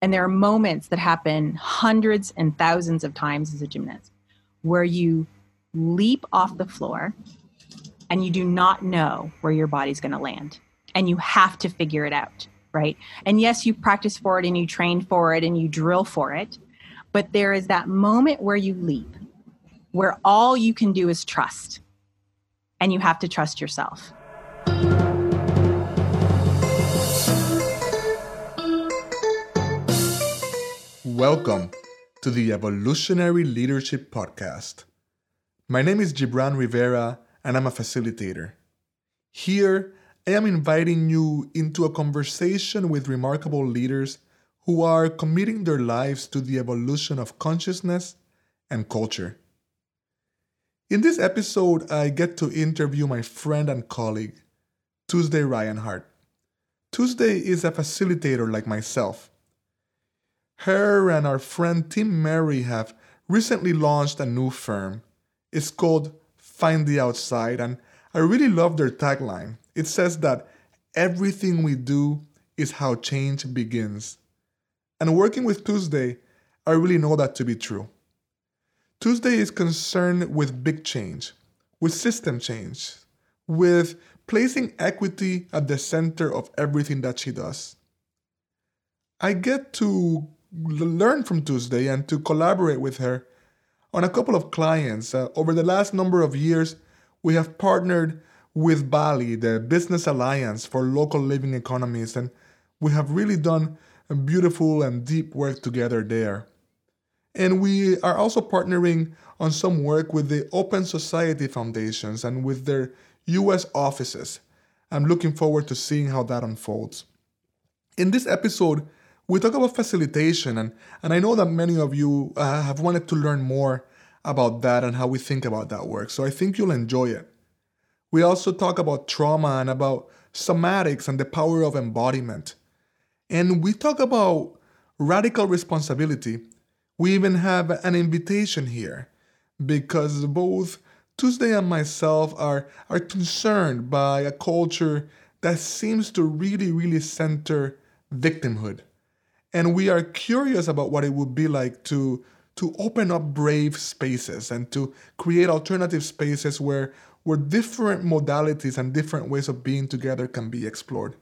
And there are moments that happen hundreds and thousands of times as a gymnast where you leap off the floor and you do not know where your body's going to land. And you have to figure it out, right? And yes, you practice for it and you train for it and you drill for it. But there is that moment where you leap, where all you can do is trust. And you have to trust yourself. Welcome to the Evolutionary Leadership Podcast. My name is Gibran Rivera and I'm a facilitator. Here, I am inviting you into a conversation with remarkable leaders who are committing their lives to the evolution of consciousness and culture. In this episode, I get to interview my friend and colleague, Tuesday Ryan-Hart. Tuesday is a facilitator like myself her and our friend Tim Merry have recently launched a new firm. It's called Find the Outside, and I really love their tagline. It says that everything we do is how change begins. And working with Tuesday, I really know that to be true. Tuesday is concerned with big change, with system change, with placing equity at the center of everything that she does. I get to learn from Tuesday and to collaborate with her on a couple of clients. Uh, over the last number of years, we have partnered with BALLE, the Business Alliance for Local Living Economies, and we have really done beautiful and deep work together there. And we are also partnering on some work with the Open Society Foundations and with their US offices. I'm looking forward to seeing how that unfolds. In this episode, we talk about facilitation, and, and I know that many of you uh, have wanted to learn more about that and how we think about that work. So I think you'll enjoy it. We also talk about trauma and about somatics and the power of embodiment. And we talk about radical responsibility. We even have an invitation here because both Tuesday and myself are, are concerned by a culture that seems to really, really center victimhood and we are curious about what it would be like to to open up brave spaces and to create alternative spaces where where different modalities and different ways of being together can be explored.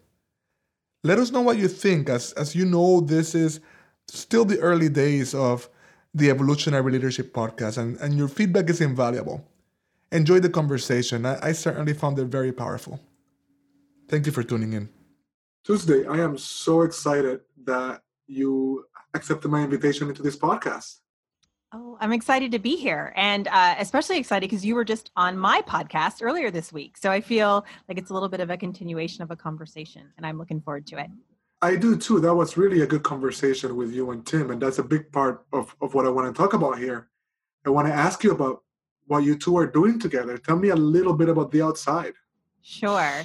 Let us know what you think as as you know this is still the early days of the evolutionary leadership podcast and, and your feedback is invaluable. Enjoy the conversation. I, I certainly found it very powerful. Thank you for tuning in. Tuesday, I am so excited that you accepted my invitation into this podcast. Oh, I'm excited to be here and uh, especially excited because you were just on my podcast earlier this week. So I feel like it's a little bit of a continuation of a conversation and I'm looking forward to it. I do too. That was really a good conversation with you and Tim. And that's a big part of, of what I want to talk about here. I want to ask you about what you two are doing together. Tell me a little bit about the outside. Sure.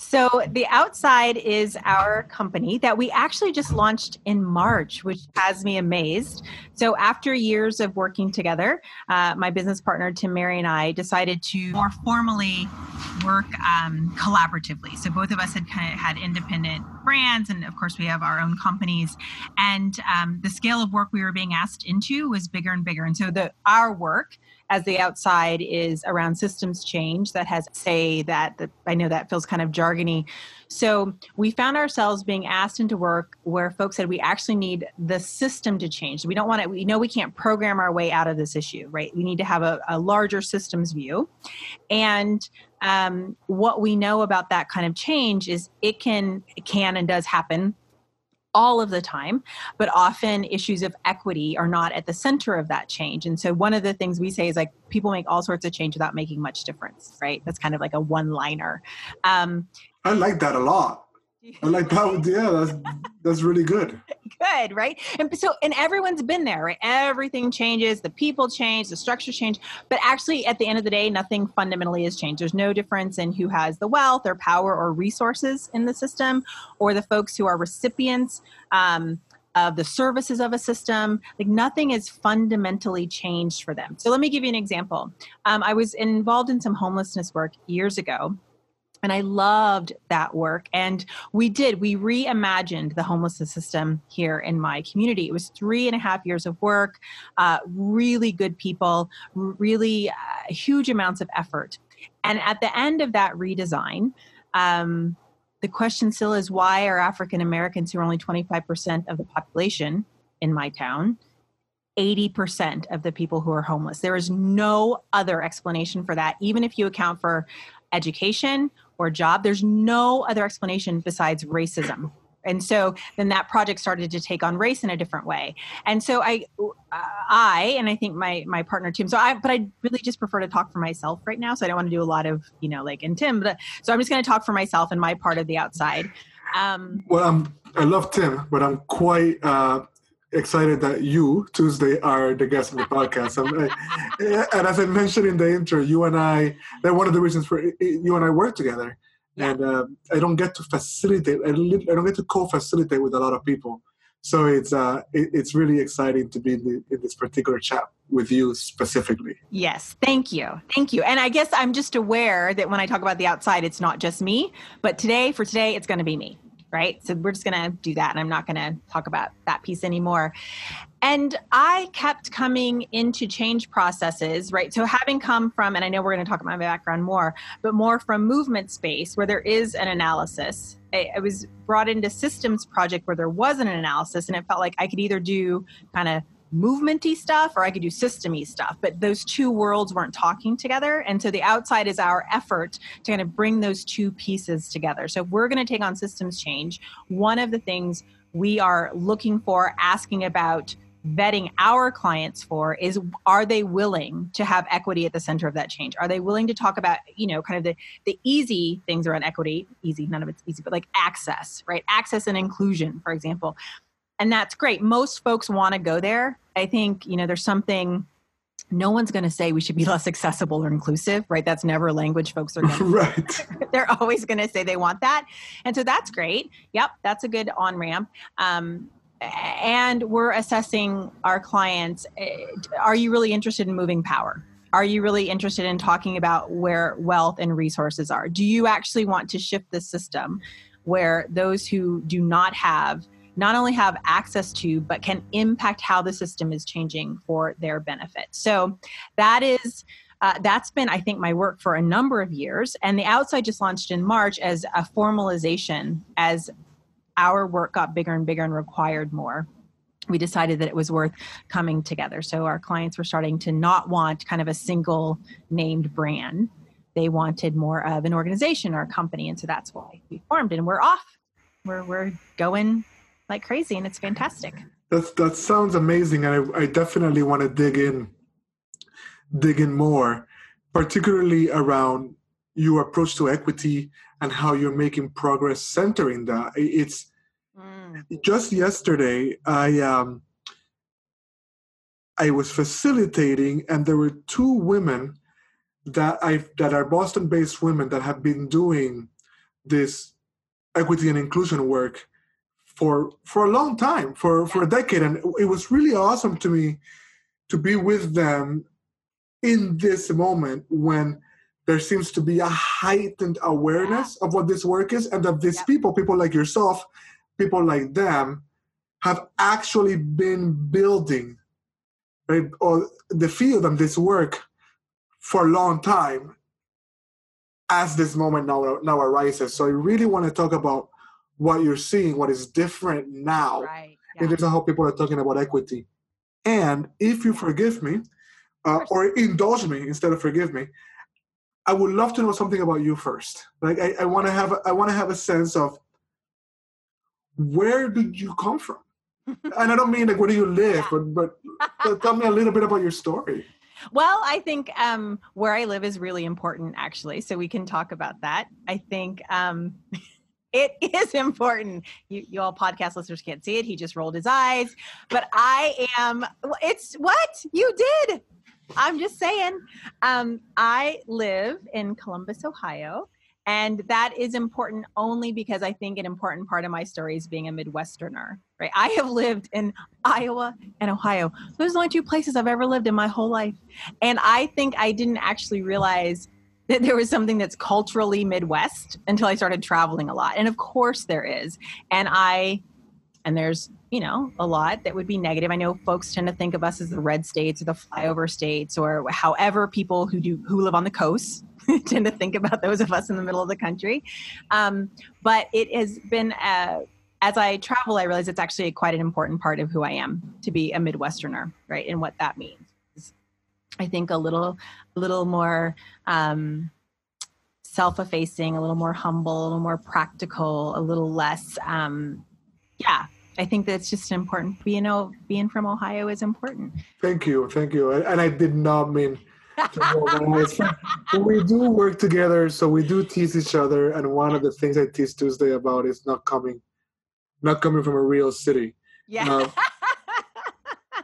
So, The Outside is our company that we actually just launched in March, which has me amazed. So, after years of working together, uh, my business partner Tim Merry and I decided to more formally work um, collaboratively. So, both of us had kind of had independent brands, and of course, we have our own companies. And um, the scale of work we were being asked into was bigger and bigger. And so, the our work as the outside is around systems change that has say that, that i know that feels kind of jargony so we found ourselves being asked into work where folks said we actually need the system to change we don't want we know we can't program our way out of this issue right we need to have a, a larger systems view and um, what we know about that kind of change is it can it can and does happen all of the time, but often issues of equity are not at the center of that change. And so one of the things we say is like people make all sorts of change without making much difference, right? That's kind of like a one liner. Um, I like that a lot. I like that. Yeah, that's that's really good. Good, right? And so, and everyone's been there, right? Everything changes, the people change, the structures change, but actually, at the end of the day, nothing fundamentally has changed. There's no difference in who has the wealth or power or resources in the system, or the folks who are recipients. Um, of the services of a system like nothing is fundamentally changed for them so let me give you an example um, i was involved in some homelessness work years ago and I loved that work. And we did, we reimagined the homelessness system here in my community. It was three and a half years of work, uh, really good people, really uh, huge amounts of effort. And at the end of that redesign, um, the question still is why are African Americans, who are only 25% of the population in my town, 80% of the people who are homeless. There is no other explanation for that, even if you account for education or job. There's no other explanation besides racism. And so then that project started to take on race in a different way. And so I, I, and I think my my partner Tim. So I, but I really just prefer to talk for myself right now. So I don't want to do a lot of you know like in Tim. But so I'm just going to talk for myself and my part of the outside. Um, well, I'm, I love Tim, but I'm quite uh, excited that you Tuesday are the guest of the podcast. and as I mentioned in the intro, you and I, that one of the reasons for you and I work together and uh, I don't get to facilitate. I, don't get to co-facilitate with a lot of people. So it's uh, it, it's really exciting to be in, the, in, this particular chat with you specifically. Yes, thank you, thank you. And I guess I'm just aware that when I talk about the outside, it's not just me. But today, for today, it's going to be me right? So we're just going to do that. And I'm not going to talk about that piece anymore. And I kept coming into change processes, right? So having come from, and I know we're going to talk about my background more, but more from movement space where there is an analysis. I, was brought into systems project where there wasn't an analysis, and it felt like I could either do kind of movementy stuff or I could do systemy stuff. But those two worlds weren't talking together. And so the outside is our effort to kind of bring those two pieces together. So we're going to take on systems change, one of the things we are looking for, asking about, vetting our clients for is are they willing to have equity at the center of that change are they willing to talk about you know kind of the the easy things around equity easy none of it's easy but like access right access and inclusion for example and that's great. Most folks want to go there. I think you know there's something no one's going to say we should be less accessible or inclusive right? That's never language folks are going right. They're always going to say they want that. And so that's great. Yep that's a good on ramp um, and we're assessing our clients eh, are you really interested in moving power? Are you really interested in talking about where wealth and resources are? Do you actually want to shift the system where those who do not have not only have access to, but can impact how the system is changing for their benefit. So that is. Uh, that's been, I think, my work for a number of years. And the outside just launched in March as a formalization as our work got bigger and bigger and required more we decided that it was worth coming together. So our clients were starting to not want kind of a single named brand. They wanted more of an organization or a company. And so that's why we formed and we're off. We're, we're going like crazy and it's fantastic. That's, that sounds amazing. And I, I definitely want to dig in, dig in more, particularly around your approach to equity and how you're making progress centering that. It's mm. just yesterday, I, um, I was facilitating and there were two women that I that are Boston based women that have been doing this equity and inclusion work for for a long time, for for a decade, and it was really awesome to me to be with them in this moment when there seems to be a heightened awareness of what this work is, and that these people, people like yourself, people like them, have actually been building right, or the field and this work for a long time as this moment now, now arises. So I really want to talk about what you're seeing, what is different now. Right. Yeah. And this is how people are talking about equity. And if you forgive me, uh, or indulge me instead of forgive me, I would love to know something about you first. Like I, I want to have I want to have a sense of where did you come from? and I don't mean like where do you live, yeah. but but tell me a little bit about your story. Well, I think um, where I live is really important, actually. So we can talk about that. I think um, it is important. You, you all podcast listeners can't see it. He just rolled his eyes. But I am, it's what you did. I'm just saying. Um, I live in Columbus, Ohio. And that is important only because I think an important part of my story is being a Midwesterner, right? I have lived in Iowa and Ohio. Those are the only two places I've ever lived in my whole life. And I think I didn't actually realize that there was something that's culturally Midwest until I started traveling a lot. And of course there is. And I, and there's, you know, a lot that would be negative. I know folks tend to think of us as the red states or the flyover states or however people who do, who live on the coast tend to think about those of us in the middle of the country. Um, but it has been, uh, as I travel, I realize it's actually quite an important part of who I am to be a Midwesterner, right? And what that means. I think a little, a little more um, self-effacing, a little more humble, a little more practical, a little less. Um, yeah, I think that's just important. You know, being from Ohio is important. Thank you, thank you. And I did not mean we do work together, so we do tease each other. And one of the things I tease Tuesday about is not coming, not coming from a real city. Yeah. Uh,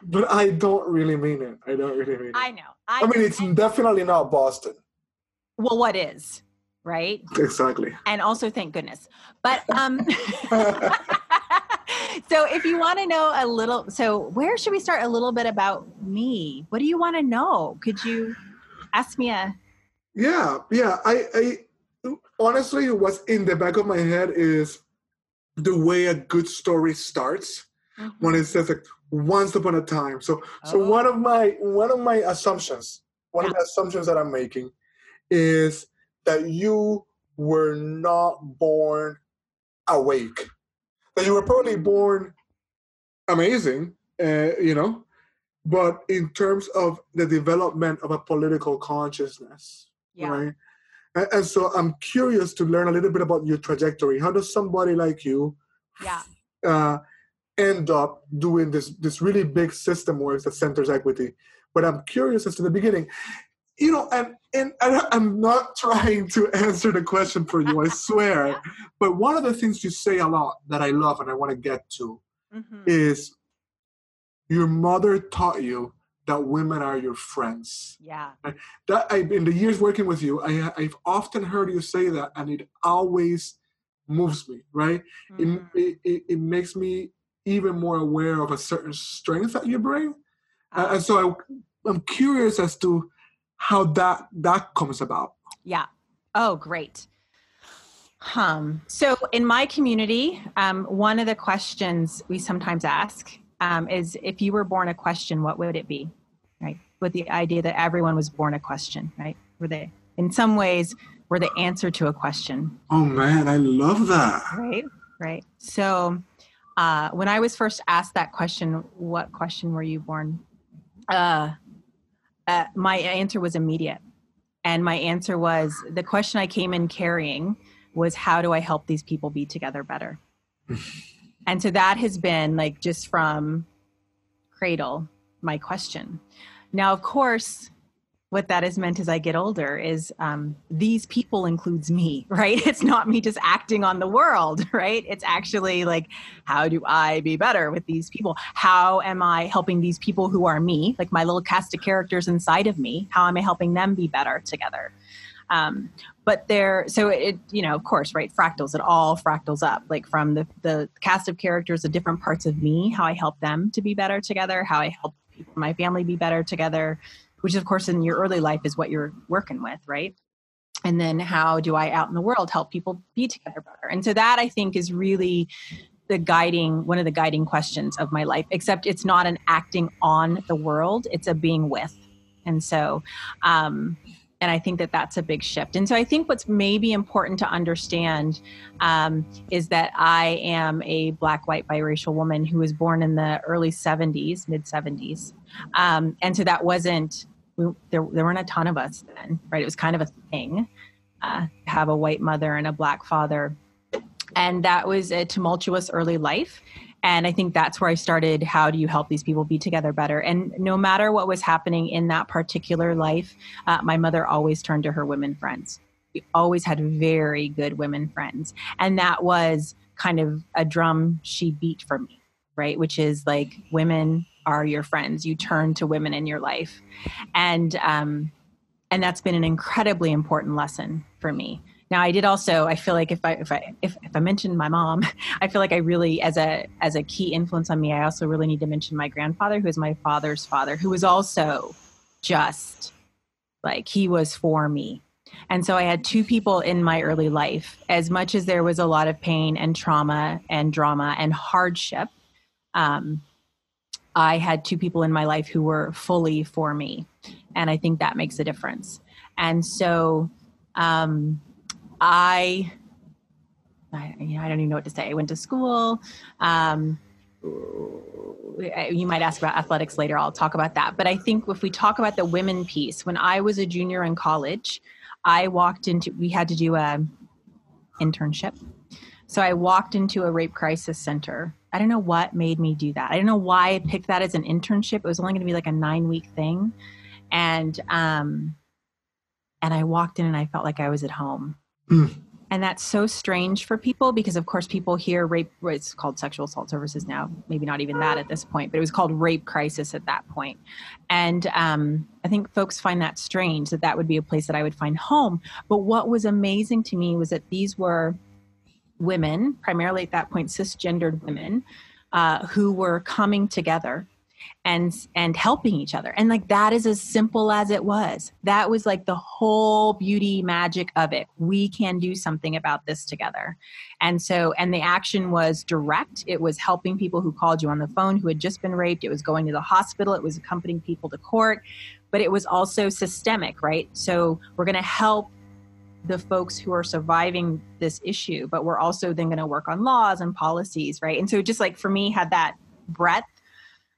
but I don't really mean it. I don't really mean it. I know. I, I mean, it's definitely not Boston. Well, what is, right? Exactly. And also, thank goodness. But um, so if you want to know a little, so where should we start? A little bit about me. What do you want to know? Could you ask me a? Yeah, yeah. I, I honestly, what's in the back of my head is the way a good story starts mm-hmm. when it says like once upon a time. So oh. so one of my one of my assumptions, one yeah. of the assumptions that I'm making is that you were not born awake. That you were probably born amazing, uh, you know, but in terms of the development of a political consciousness, yeah. right? And, and so I'm curious to learn a little bit about your trajectory. How does somebody like you, yeah, uh, end up doing this this really big system work that centers equity. But I'm curious as to the beginning, you know, and and I'm not trying to answer the question for you, I swear. but one of the things you say a lot that I love and I want to get to mm-hmm. is your mother taught you that women are your friends. Yeah. That I, in the years working with you, I, I've often heard you say that, and it always moves me. Right? Mm-hmm. It, it, it makes me even more aware of a certain strength that you bring. Uh, and so I, I'm curious as to how that that comes about. Yeah. Oh, great. Um, so in my community, um, one of the questions we sometimes ask um, is if you were born a question, what would it be? Right. With the idea that everyone was born a question, right? Were they, in some ways, were the answer to a question. Oh man, I love that. Right. Right. So uh, when I was first asked that question, what question were you born? Uh, uh, my answer was immediate. And my answer was the question I came in carrying was how do I help these people be together better? and so that has been like just from cradle, my question. Now, of course, what that has meant as I get older is um, these people includes me, right? It's not me just acting on the world, right? It's actually like, how do I be better with these people? How am I helping these people who are me, like my little cast of characters inside of me? How am I helping them be better together? Um, but there, so it, you know, of course, right? Fractals, it all fractals up, like from the the cast of characters, the different parts of me, how I help them to be better together, how I help my family be better together, which of course in your early life is what you're working with, right? And then how do I out in the world help people be together better? And so that I think is really the guiding one of the guiding questions of my life except it's not an acting on the world it's a being with and so um and i think that that's a big shift and so i think what's maybe important to understand um, is that i am a black white biracial woman who was born in the early 70s mid 70s um, and so that wasn't we, there, there weren't a ton of us then, right? It was kind of a thing uh, have a white mother and a black father. And that was a tumultuous early life. And I think that's where I started. How do you help these people be together better? And no matter what was happening in that particular life, uh, my mother always turned to her women friends. We always had very good women friends. And that was kind of a drum she beat for me, right? Which is like women are your friends. You turn to women in your life, and um, and that's been an incredibly important lesson for me. Now, I did also. I feel like if I if I if, if I mentioned my mom, I feel like I really as a as a key influence on me. I also really need to mention my grandfather, who is my father's father, who was also just like he was for me. And so I had two people in my early life. As much as there was a lot of pain and trauma and drama and hardship, um, I had two people in my life who were fully for me. And I think that makes a difference. And so um, I, I, I, don't even know what to say. I went to school. Um, you might ask about athletics later. I'll talk about that. But I think if we talk about the women piece, when I was a junior in college, I walked into, we had to do a internship. So I walked into a rape crisis center. I don't know what made me do that. I don't know why I picked that as an internship. It was only going to be like a nine week thing. And, um, and I walked in and I felt like I was at home. Mm. And that's so strange for people because, of course, people hear rape, it's called sexual assault services now, maybe not even that at this point, but it was called rape crisis at that point. And um, I think folks find that strange that that would be a place that I would find home. But what was amazing to me was that these were women, primarily at that point, cisgendered women, uh, who were coming together and and helping each other. And like that is as simple as it was. That was like the whole beauty magic of it. We can do something about this together. And so and the action was direct. It was helping people who called you on the phone who had just been raped. It was going to the hospital. It was accompanying people to court. But it was also systemic right? So we're going to help the folks who are surviving this issue but we're also then going to work on laws and policies right? And so just like for me had that breadth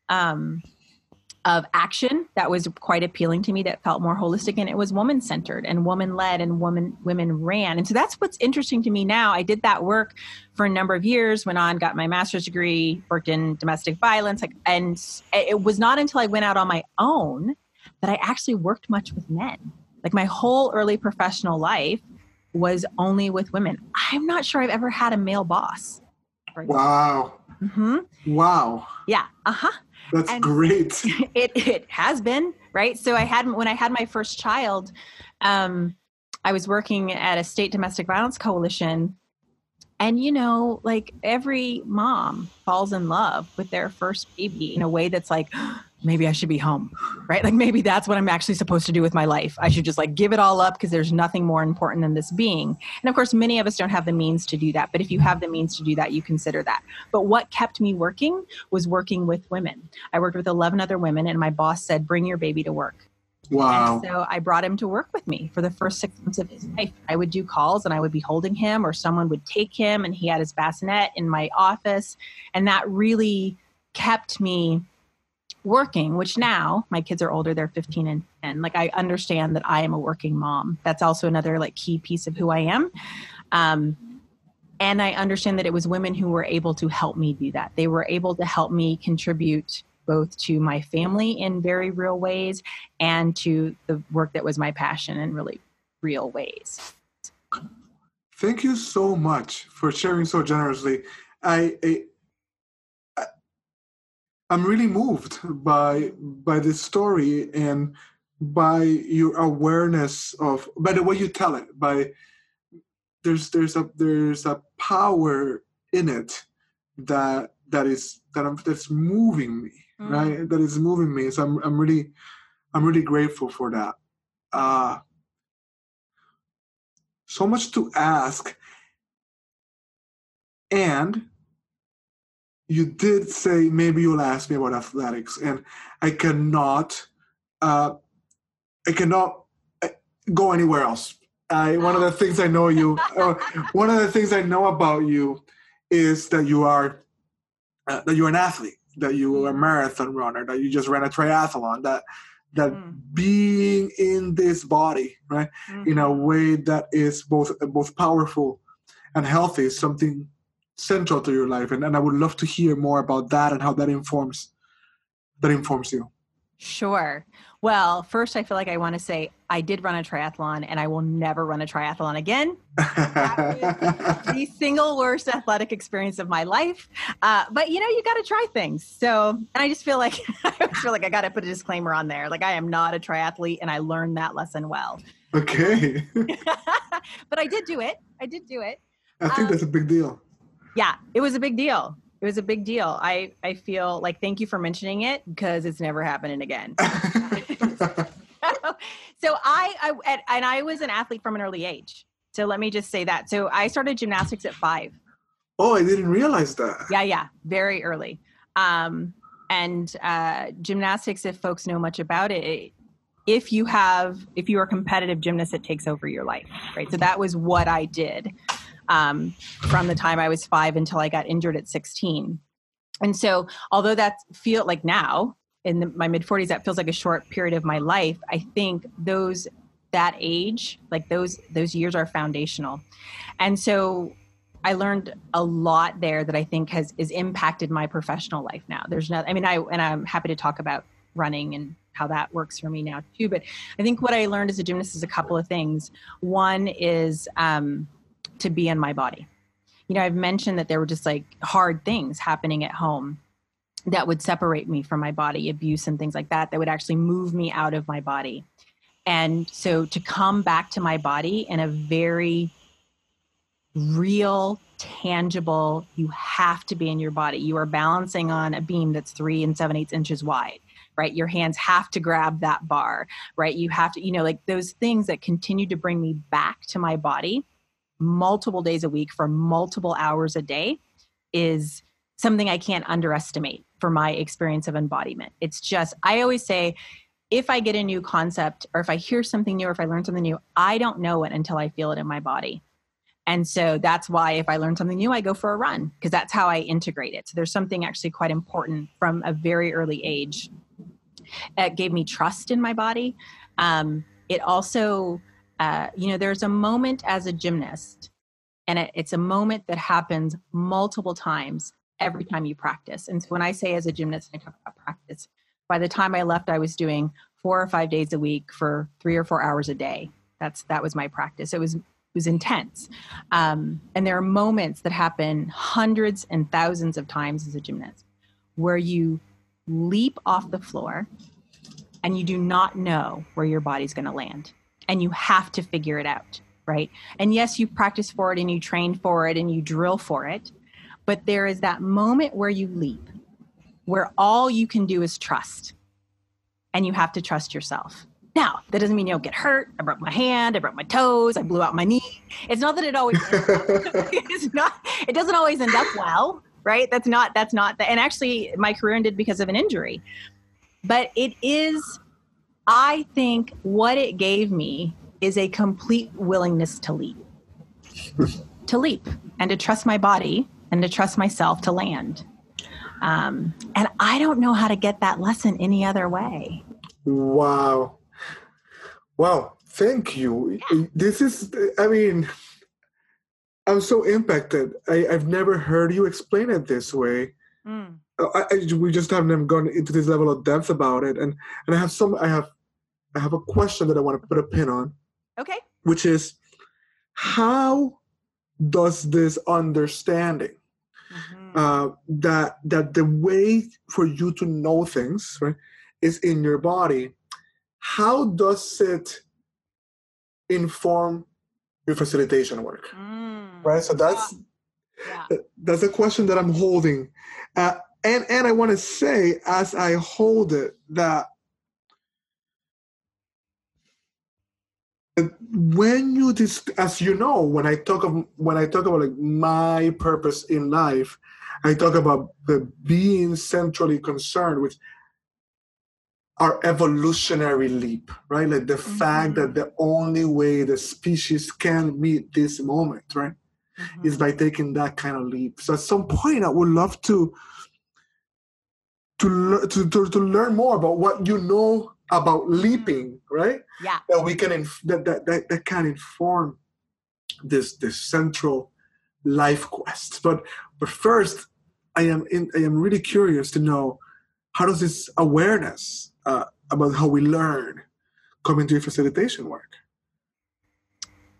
um, of action that was quite appealing to me that felt more holistic and it was woman centered and woman led and woman women ran. And so that's what's interesting to me now. I did that work for a number of years went on got my master's degree worked in domestic violence like, and it was not until i went out on my own that i actually worked much with men like my whole early professional life was only with women i'm not sure i've ever had a male boss wow mm-hmm. wow yeah uh-huh that's and great. It it has been right. So I had when I had my first child, um, I was working at a state domestic violence coalition, and you know, like every mom falls in love with their first baby in a way that's like, maybe I should be home, right? Like maybe that's what I'm actually supposed to do with my life. I should just like give it all up because there's nothing more important than this being. And of course, many of us don't have the means to do that. But if you have the means to do that, you consider that. But what kept me working was working with women. I worked with 11 other women, and my boss said, bring your baby to work. Wow. And so I brought him to work with me for the first six months of his life. I would do calls and I would be holding him, or someone would take him and he had his bassinet in my office. And that really kept me working, which now my kids are older, they're 15 and 10. Like I understand that I am a working mom. That's also another like key piece of who I am. Um, and I understand that it was women who were able to help me do that. They were able to help me contribute both to my family in very real ways and to the work that was my passion in really real ways. Thank you so much for sharing so generously. I, I I'm really moved by by this story and by your awareness of by the way you tell it by there's there's a there's a power in it that that is that I'm, that's moving me mm. right? That is moving me. So I'm I'm really I'm really grateful for that. Uh so much to ask and you did say maybe you'll ask me about athletics, and I cannot, uh, I cannot uh, go anywhere else. I, one of the things I know you, uh, one of the things I know about you, is that you are uh, that you're an athlete, that you are a marathon runner, that you just ran a triathlon, that that mm. being in this body, right, mm-hmm. in a mm-hmm. way that is both both powerful and healthy, is something central to your life and, and i would love to hear more about that and how that informs that informs you. Sure. Well first i feel like i want to say i did run a triathlon and i will never run a triathlon again. The single worst athletic experience of my life. Uh, but you know you got to try things. So and i just feel like i feel like i got to put a disclaimer on there. Like i am not a triathlete and i learned that lesson well. Okay. But i did do it. I did do it. I think um, that's a big deal yeah, it was a big deal. It was a big deal. I I feel like thank you for mentioning it because it's never happening again. so I, I and I was an athlete from an early age. So let me just say that. So I started gymnastics at five. Oh, I didn't realize that. Yeah, yeah, very early. Um, and uh, gymnastics, if folks know much about it, if you have, if you are a competitive gymnast, it takes over your life, right? So that was what I did um, from the time I was five until I got injured at 16. And so, although that feel like now in the, my mid 40s, that feels like a short period of my life. I think those that age, like those those years, are foundational. And so, I learned a lot there that I think has is impacted my professional life now. There's not, I mean, I and I'm happy to talk about running and how that works for me now too. But I think what I learned as a gymnast is a couple of things. One is um, to be in my body. You know, I've mentioned that there were just like hard things happening at home that would separate me from my body, abuse and things like that, that would actually move me out of my body. And so to come back to my body in a very real, tangible, you have to be in your body. You are balancing on a beam that's three and seven eighths inches wide right your hands have to grab that bar right you have to you know like those things that continue to bring me back to my body multiple days a week for multiple hours a day is something I can't underestimate for my experience of embodiment. It's just, I always say, if I get a new concept or if I hear something new or if I learn something new, I don't know it until I feel it in my body. And so that's why if I learn something new, I go for a run because that's how I integrate it. So there's something actually quite important from a very early age. It gave me trust in my body. Um, it also uh, you know, there's a moment as a gymnast, and it, it's a moment that happens multiple times every time you practice. And so when I say as a gymnast, I talk about practice. By the time I left, I was doing four or five days a week for three or four hours a day. That's that was my practice. It was it was intense, um, and there are moments that happen hundreds and thousands of times as a gymnast where you leap off the floor and you do not know where your body's going to land and you have to figure it out, right? And yes, you practice for it and you train for it and you drill for it, but there is that moment where you leap, where all you can do is trust, and you have to trust yourself. Now, that doesn't mean you don't get hurt. I broke my hand, I broke my toes, I blew out my knee. It's not that it always it's not it doesn't always end up well, right? That's not that's not the, and actually my career ended because of an injury. But it is I think what it gave me is a complete willingness to leap, to leap and to trust my body and to trust myself to land. Um, and I don't know how to get that lesson any other way. Wow. Wow. Thank you. Yeah. This is, I mean, I'm so impacted. I, have never heard you explain it this way. Mm. I, I, we just haven't gone into this level of depth about it, and and I have some. I have I have a question that I want to put a pin on. Okay. Which is how does this understanding mm-hmm. uh, that that the way for you to know things right is in your body how does it inform your facilitation work mm. right so that's yeah. that's a question that i'm holding uh, and and i want to say as i hold it that when you dis- as you know when i talk of when i talk about like my purpose in life i talk about the being centrally concerned with our evolutionary leap right like the mm-hmm. fact that the only way the species can meet this moment right mm-hmm. is by taking that kind of leap so at some point i would love to to, to, to, to learn more about what you know about mm-hmm. leaping, right? Yeah. That we can inf- that, that that that can inform this this central life quest. But but first, I am in, I am really curious to know how does this awareness uh, about how we learn come into your facilitation work.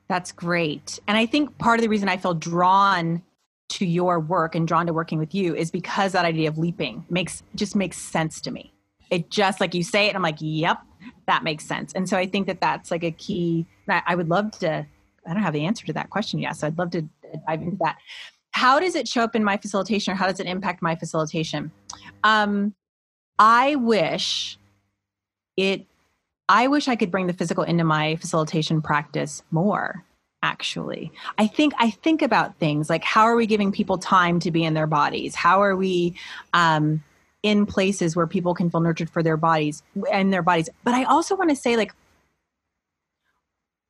That's great, and I think part of the reason I feel drawn to your work and drawn to working with you is because that idea of leaping makes just makes sense to me it just like you say it i'm like yep that makes sense. And so i think that that's like a key i would love to i don't have the answer to that question yet so i'd love to dive into that. How does it show up in my facilitation or how does it impact my facilitation? Um, i wish it I wish I could bring the physical into my facilitation practice more actually. I think i think about things like how are we giving people time to be in their bodies? How are we um, in places where people can feel nurtured for their bodies and their bodies. But i also want to say like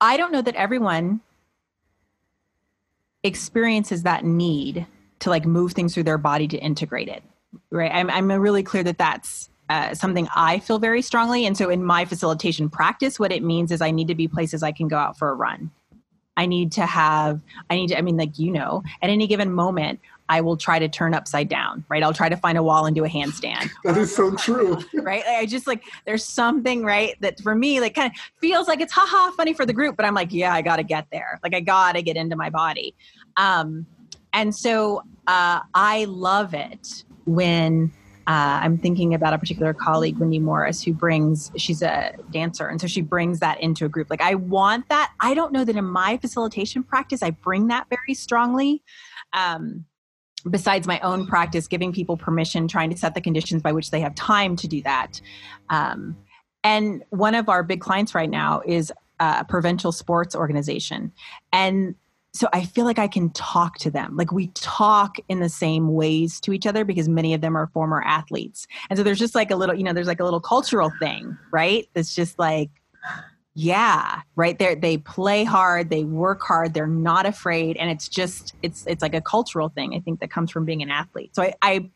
i don't know that everyone experiences that need to like move things through their body to integrate it right? I'm, I'm really clear that that's uh, something i feel very strongly. And so in my facilitation practice what it means is i need to be places i can go out for a run. I need to have i need to i mean like you know at any given moment I will try to turn upside down, right? I'll try to find a wall and do a handstand. that is so true. right? Like, I just like, there's something, right, that for me, like kind of feels like it's haha funny for the group, but I'm like, yeah, I got to get there. Like, I got to get into my body. Um, and so uh, I love it when uh, I'm thinking about a particular colleague, Wendy Morris, who brings, she's a dancer. And so she brings that into a group. Like, I want that. I don't know that in my facilitation practice, I bring that very strongly. Um, besides my own practice, giving people permission, trying to set the conditions by which they have time to do that. Um, and one of our big clients right now is a provincial sports organization. And so I feel like I can talk to them. Like we talk in the same ways to each other because many of them are former athletes. And so there's just like a little, you know, there's like a little cultural thing, right? That's just like, yeah, right there. They play hard, they work hard, they're not afraid. And it's just, it's, it's like a cultural thing, I think, that comes from being an athlete. So I, I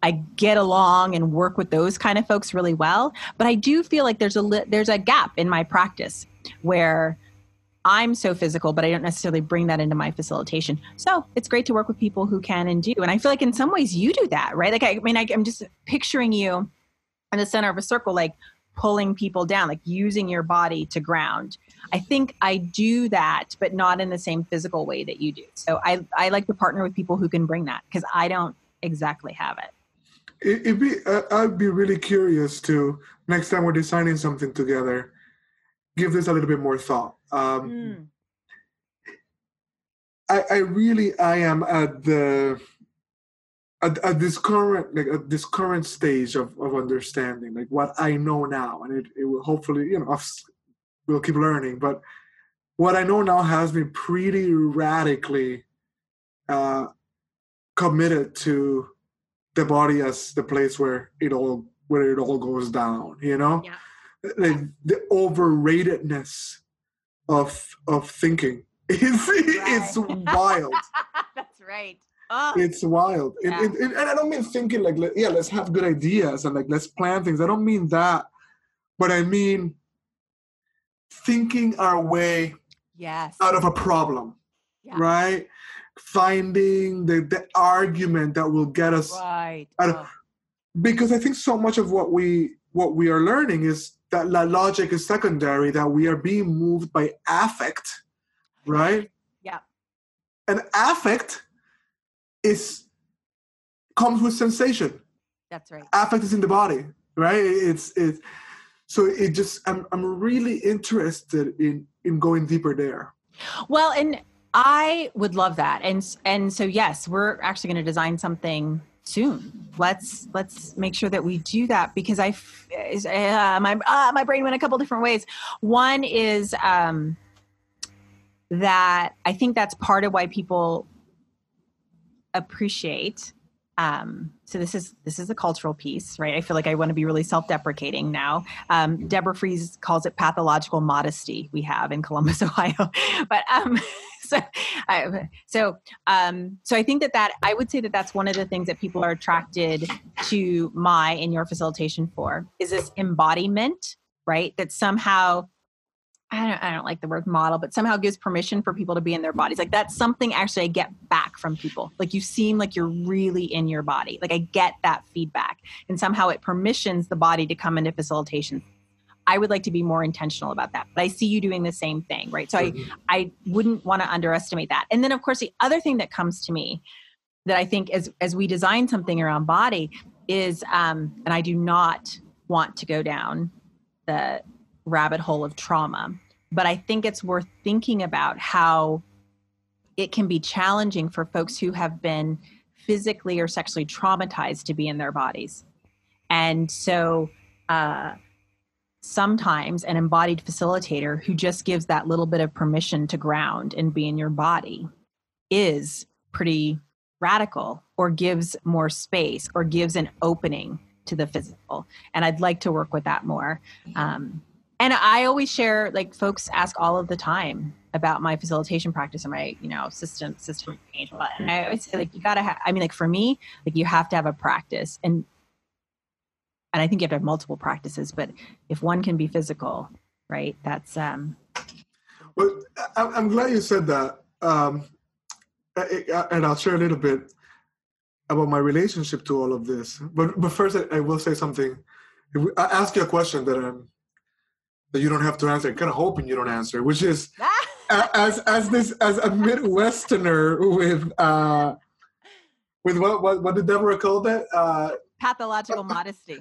I get along and work with those kind of folks really well, but I do feel like there's a li- there's a gap in my practice where I'm so physical, but I don't necessarily bring that into my facilitation. So it's great to work with people who can and do. And I feel like in some ways you do that, right? Like, I, I mean, I, I'm just picturing you in the center of a circle, like pulling people down, like using your body to ground. I think I do that, but not in the same physical way that you do. So I, I like to partner with people who can bring that because I don't exactly have it. It'd be, uh, I'd be really curious to next time we're designing something together, give this a little bit more thought um, mm. I, I really I am at the at, at, this current like at this current stage of, of understanding like what I know now and it, it will hopefully you know we'll keep learning but what I know now has me pretty radically uh, committed to the body as the place where it all where it all goes down you know yeah. like the overratedness of of thinking. is right. it's wild. That's right. Oh. It's wild, yeah. and, and, and, I don't mean thinking like yeah, let's have good ideas and like let's plan things. I don't mean that, but I mean thinking our way yes out of a problem, yeah. right? Finding the the argument that will get us right. Of, oh. because I think so much of what we what we are learning is that la logic is secondary, that we are being moved by affect, right? Yeah. And affect is comes with sensation. That's right. Affect is in the body, right? It's it's so it just I'm I'm really interested in in going deeper there. Well, and I would love that. And and so yes, we're actually going to design something soon. Let's let's make sure that we do that because I uh, my uh, my brain went a couple different ways. One is um, that I think that's part of why people appreciate. Um, so this is this is a cultural piece, right? I feel like I want to be really self-deprecating now. Um, Deborah Fries calls it pathological modesty. We have in Columbus, Ohio, but um, so, I, so, um, so I think that that I would say that that's one of the things that people are attracted to my in your facilitation for is this embodiment, right? That somehow I don't, I don't like the word model, but somehow gives permission for people to be in their bodies. Like that's something actually I get back from people. Like you seem like you're really in your body. Like I get that feedback. And somehow it permissions the body to come into facilitation I would like to be more intentional about that. But I see you doing the same thing, right? So mm-hmm. I I wouldn't want to underestimate that. And then of course the other thing that comes to me that I think as as we design something around body is um and I do not want to go down the rabbit hole of trauma, but I think it's worth thinking about how it can be challenging for folks who have been physically or sexually traumatized to be in their bodies. And so uh sometimes an embodied facilitator who just gives that little bit of permission to ground and be in your body is pretty radical or gives more space or gives an opening to the physical. And i'd like to work with that more. Um, and i always share like folks ask all of the time about my facilitation practice and my you know system system change. And i always say like you gotta have i mean like for me like you have to have a practice. And and i think you have to have multiple practices but if one can be physical right that's um well i'm glad you said that. Um and i'll share a little bit about my relationship to all of this. But but first i, will say something. I ask you a question that um that you don't have to answer. I'm kind of hoping you don't answer, which is as as this as a Midwesterner with uh with what what what did Deborah call that? Uh, Pathological modesty.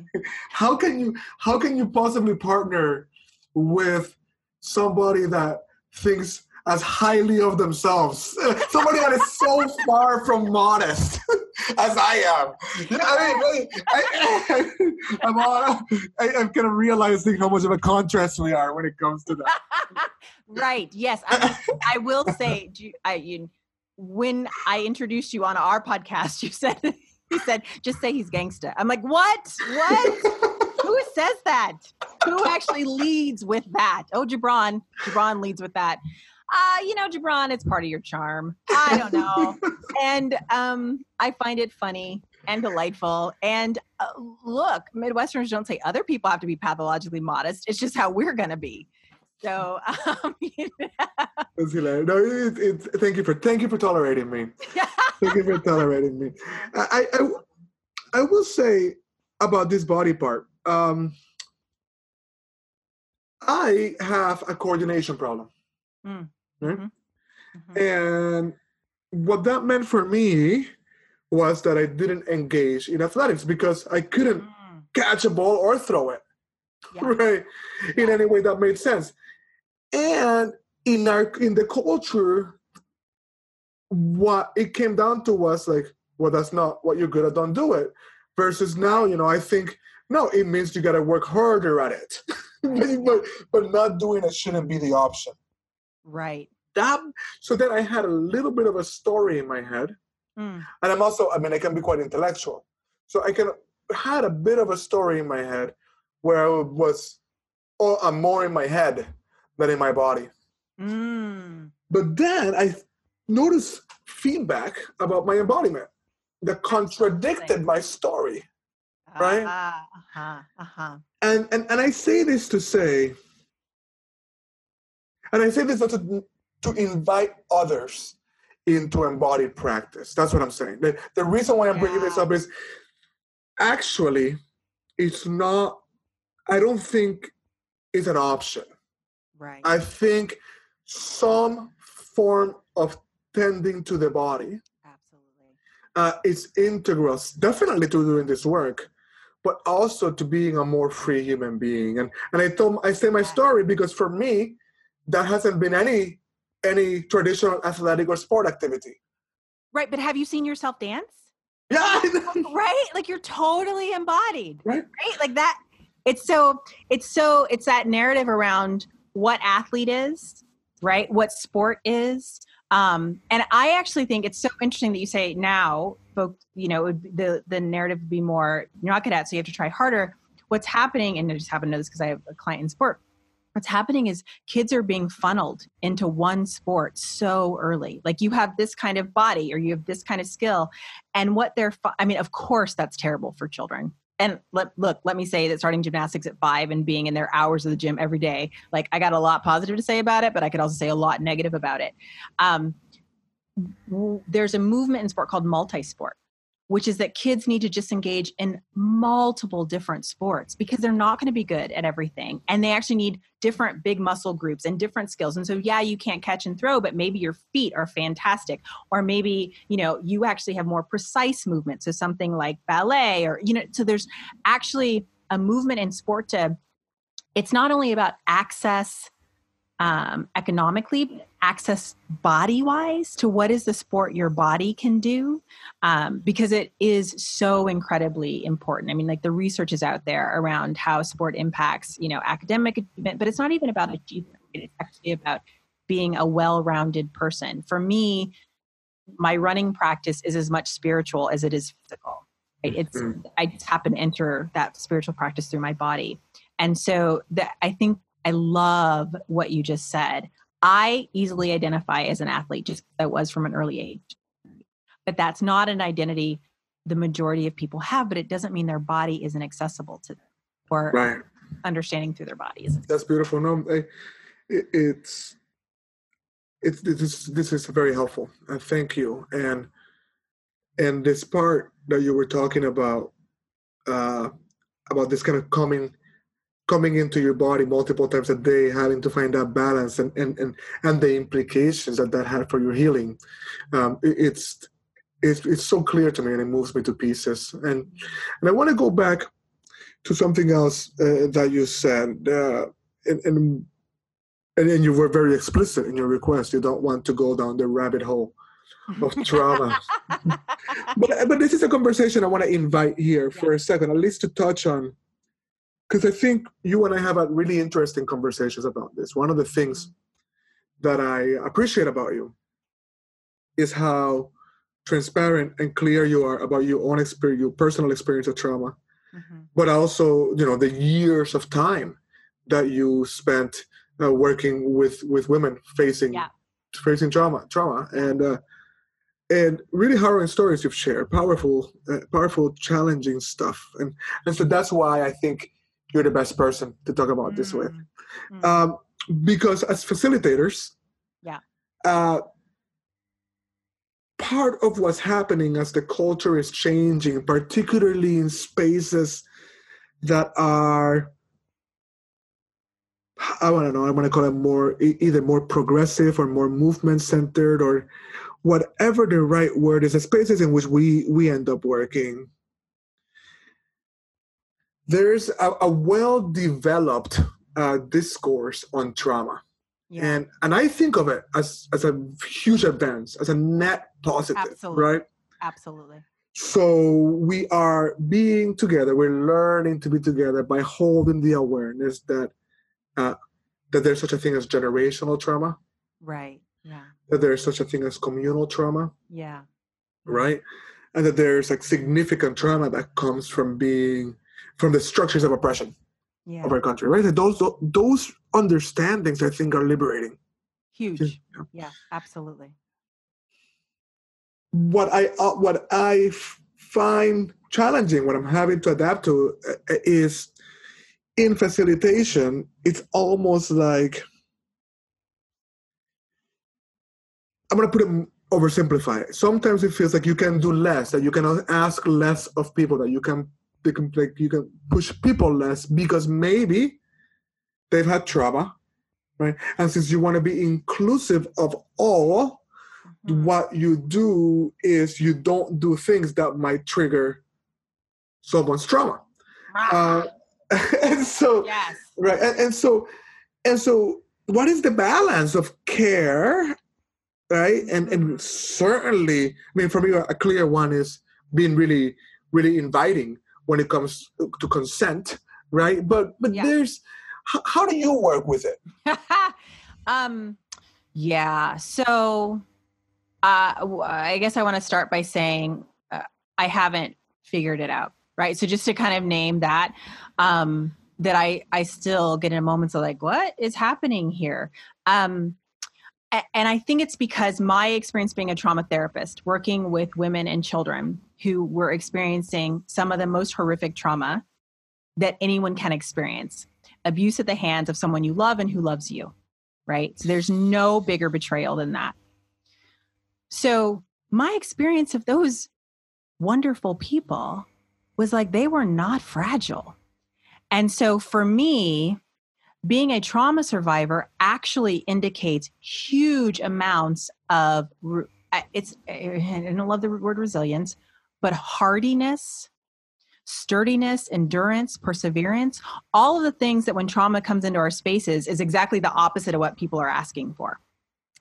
How can you how can you possibly partner with somebody that thinks as highly of themselves. Somebody that is so far from modest as I am. You I mean, I, am I, am kind of realizing how much of a contrast we are when it comes to that. right. Yes. I, I will say, I, you, when I introduced you on our podcast, you said, you said, just say he's gangsta. I'm like, what? What? Who says that? Who actually leads with that? Oh, Gibran. Gibran leads with that uh, you know, Gibran, it's part of your charm. I don't know. and um, I find it funny and delightful. And uh, look, Midwesterners don't say other people have to be pathologically modest. It's just how we're going to be. So, um, That's hilarious. No, it, it, thank you for thank you for tolerating me. thank you for tolerating me. I, I I will say about this body part. Um, I have a coordination problem. Mm. Right? Mm-hmm. Mm-hmm. And what that meant for me was that I didn't engage in athletics because I couldn't mm. catch a ball or throw it, yeah. right? In any way that made sense. And in our in the culture, what it came down to was like, well, that's not what you're good at, don't do it. Versus now, you know, I think no, it means you got to work harder at it, but but not doing it shouldn't be the option. Right. That so then i had a little bit of a story in my head. Mm. and i'm also i mean i can be quite intellectual. So i can had a bit of a story in my head where i was oh, i'm more in my head than in my body. Mm. but then i noticed feedback about my embodiment that contradicted my story. Right? Uh-huh, uh-huh. And, and and i say this to say and I say this not to, to invite others into embodied practice. That's what I'm saying. The, the reason why I'm bringing this up is actually it's not, I don't think it's an option. Right. I think some form of tending to the body absolutely uh, is integral definitely to doing this work but also to being a more free human being and and i told i say my story because for me that hasn't been any any traditional athletic or sport activity. Right, but have you seen yourself dance? Yeah. right? Like you're totally embodied. Right. Right? Like that it's so it's so it's that narrative around what athlete is, right? What sport is. Um, and I actually think it's so interesting that you say now, folks, you know, the the narrative would be more you're not good at, so you have to try harder. What's happening, and I just happen to know this because I have a client in sport what's happening is kids are being funneled into one sport so early. Like you have this kind of body or you have this kind of skill and what they're fu- i mean of course that's terrible for children. And let, look let me say that starting gymnastics at five and being in their hours of the gym every day like i got a lot positive to say about it but i could also say a lot negative about it. Um, there's a movement in sport called multi-sport which is that kids need to just engage in multiple different sports because they're not going to be good at everything. And they actually need different big muscle groups and different skills. And so, yeah, you can't catch and throw, but maybe your feet are fantastic. Or maybe, you know, you actually have more precise movement. So, something like ballet, or, you know, so there's actually a movement in sport to, it's not only about access um, economically access body wise to what is the sport your body can do um, because it is so incredibly important. I mean like the research is out there around how sport impacts you know academic achievement but it's not even about achievement. It's actually about being a well-rounded person. For me my running practice is as much spiritual as it is physical. Right? it's mm-hmm. i just happen to enter that spiritual practice through my body. And so that i think I love what you just said. I easily identify as an athlete just I was from an early age. But that's not an identity the majority of people have, but it doesn't mean their body isn't accessible to them or right. understanding through their bodies. That's beautiful. No, I, it, it's it's this this is very helpful. Uh, thank you. And and this part that you were talking about uh, about this kind of coming coming into your body multiple times a day, having to find that balance and and and, and the implications that that had for your healing. Um, it, it's it's it's so clear to me, and it moves me to pieces. And and I want to go back to something else uh, that you said, uh, and, and and you were very explicit in your request. You don't want to go down the rabbit hole of trauma. but but this is a conversation I want to invite here for a second, at least to touch on because I think you and I have had really interesting conversations about this. One of the things that I appreciate about you is how transparent and clear you are about your own experience, your personal experience of trauma, mm-hmm. but also you know the years of time that you spent uh, working with with women facing yeah. facing trauma, trauma, and uh, and really harrowing stories you've shared, powerful, uh, powerful, challenging stuff, and and so that's why I think you're the best person to talk about mm. this with. Mm. Um, because as facilitators, yeah, uh, part of what's happening as the culture is changing, particularly in spaces that are I want to know. I want to call it more either more progressive or more movement centered or whatever the right word is. The spaces in which we we end up working there's a, a well developed uh, discourse on trauma. Yeah. And and I think of it as as a huge advance, as a net positive, Absolutely. right? Absolutely. So we are being together. We're learning to be together by holding the awareness that uh, that there's such a thing as generational trauma. Right. Yeah. That there's such a thing as communal trauma. Yeah. Right. And that there's like significant trauma that comes from being from the structures of oppression yeah. of our country, right? those those understandings, I think, are liberating. Huge. Yeah, yeah absolutely. What I uh, what I find challenging, what I'm having to adapt to, uh, is in facilitation. It's almost like I'm going to put it oversimplify. Sometimes it feels like you can do less, that you can ask less of people, that you can they can like you can push people less because maybe they've had trauma right and since you want to be inclusive of all mm-hmm. what you do is you don't do things that might trigger someone's trauma ah. uh, and so yes. right and, and so and so what is the balance of care right and and mm-hmm. certainly i mean for me a clear one is being really really inviting when it comes to consent, right? But but yeah. there's how do you work with it? um, yeah. So uh, I guess I want to start by saying uh, I haven't figured it out, right? So just to kind of name that, um, that I I still get in moments of like, what is happening here? Um, and I think it's because my experience being a trauma therapist, working with women and children who were experiencing some of the most horrific trauma that anyone can experience abuse at the hands of someone you love and who loves you, right? So there's no bigger betrayal than that. So my experience of those wonderful people was like they were not fragile. And so for me, being a trauma survivor actually indicates huge amounts of it's i don't love the word resilience but hardiness sturdiness, endurance, perseverance, all of the things that when trauma comes into our spaces is exactly the opposite of what people are asking for.